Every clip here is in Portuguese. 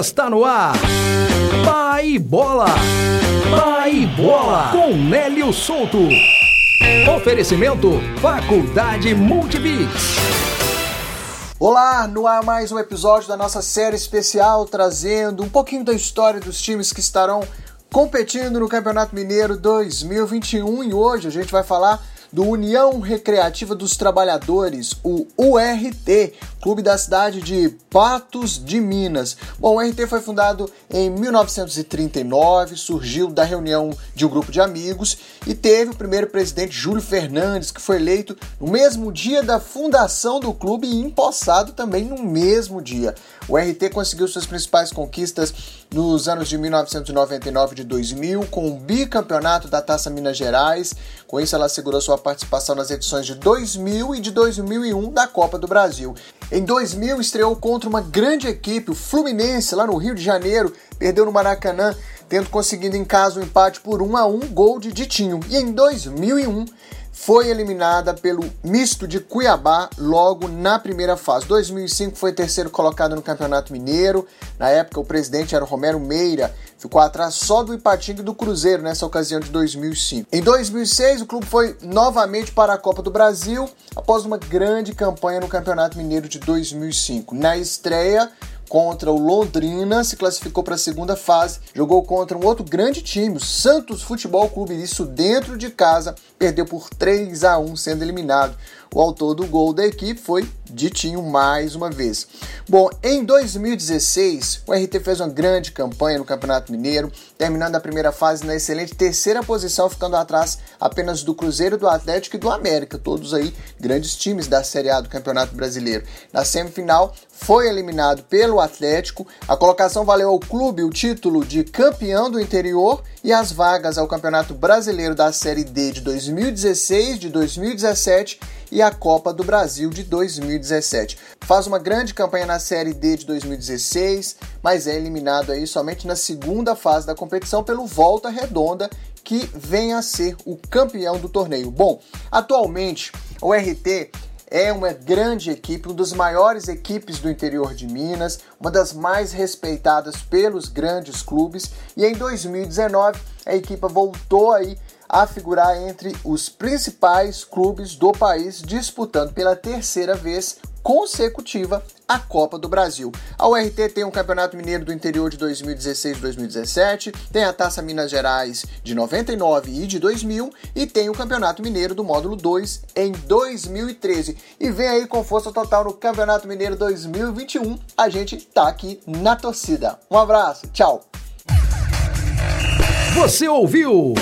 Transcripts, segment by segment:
Está no ar. Pai Bola. Pai Bola. Com Nélio Souto. Oferecimento Faculdade Multibix. Olá, no ar mais um episódio da nossa série especial trazendo um pouquinho da história dos times que estarão competindo no Campeonato Mineiro 2021 e hoje a gente vai falar do União Recreativa dos Trabalhadores, o URT, clube da cidade de Patos de Minas. Bom, o URT foi fundado em 1939, surgiu da reunião de um grupo de amigos e teve o primeiro presidente Júlio Fernandes, que foi eleito no mesmo dia da fundação do clube e empossado também no mesmo dia. O RT conseguiu suas principais conquistas nos anos de 1999 e de 2000, com o bicampeonato da Taça Minas Gerais. Com isso, ela assegurou sua participação nas edições de 2000 e de 2001 da Copa do Brasil. Em 2000, estreou contra uma grande equipe, o Fluminense, lá no Rio de Janeiro, perdeu no Maracanã, tendo conseguido em casa um empate por 1 a 1 gol de Ditinho. E em 2001, foi eliminada pelo misto de Cuiabá logo na primeira fase. 2005 foi terceiro colocado no Campeonato Mineiro. Na época o presidente era o Romero Meira, ficou atrás só do Ipatinga e do Cruzeiro nessa ocasião de 2005. Em 2006 o clube foi novamente para a Copa do Brasil após uma grande campanha no Campeonato Mineiro de 2005. Na estreia contra o Londrina, se classificou para a segunda fase, jogou contra um outro grande time, o Santos Futebol Clube, isso dentro de casa, perdeu por 3 a 1 sendo eliminado. O autor do gol da equipe foi Ditinho mais uma vez. Bom, em 2016, o RT fez uma grande campanha no Campeonato Mineiro, terminando a primeira fase na excelente terceira posição, ficando atrás apenas do Cruzeiro, do Atlético e do América, todos aí grandes times da Série A do Campeonato Brasileiro. Na semifinal, foi eliminado pelo Atlético. A colocação valeu ao clube o título de campeão do interior e as vagas ao Campeonato Brasileiro da Série D de 2016, de 2017 e a Copa do Brasil de 2017. Faz uma grande campanha na Série D de 2016, mas é eliminado aí somente na segunda fase da competição pelo Volta Redonda, que vem a ser o campeão do torneio. Bom, atualmente o RT é uma grande equipe, uma das maiores equipes do interior de Minas, uma das mais respeitadas pelos grandes clubes. E em 2019 a equipe voltou aí a figurar entre os principais clubes do país, disputando pela terceira vez consecutiva a Copa do Brasil. A URT tem um Campeonato Mineiro do Interior de 2016 e 2017, tem a Taça Minas Gerais de 99 e de 2000 e tem o Campeonato Mineiro do Módulo 2 em 2013. E vem aí com força total no Campeonato Mineiro 2021. A gente tá aqui na torcida. Um abraço, tchau. Você ouviu?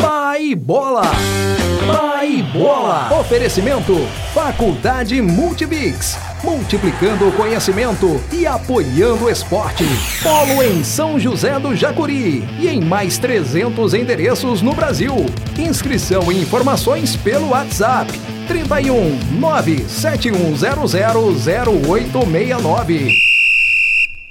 Pai Bola. Pai Bola. Oferecimento Faculdade Multibix. Multiplicando o conhecimento e apoiando o esporte. Polo em São José do Jacuri e em mais 300 endereços no Brasil. Inscrição e informações pelo WhatsApp 31 97100 0869.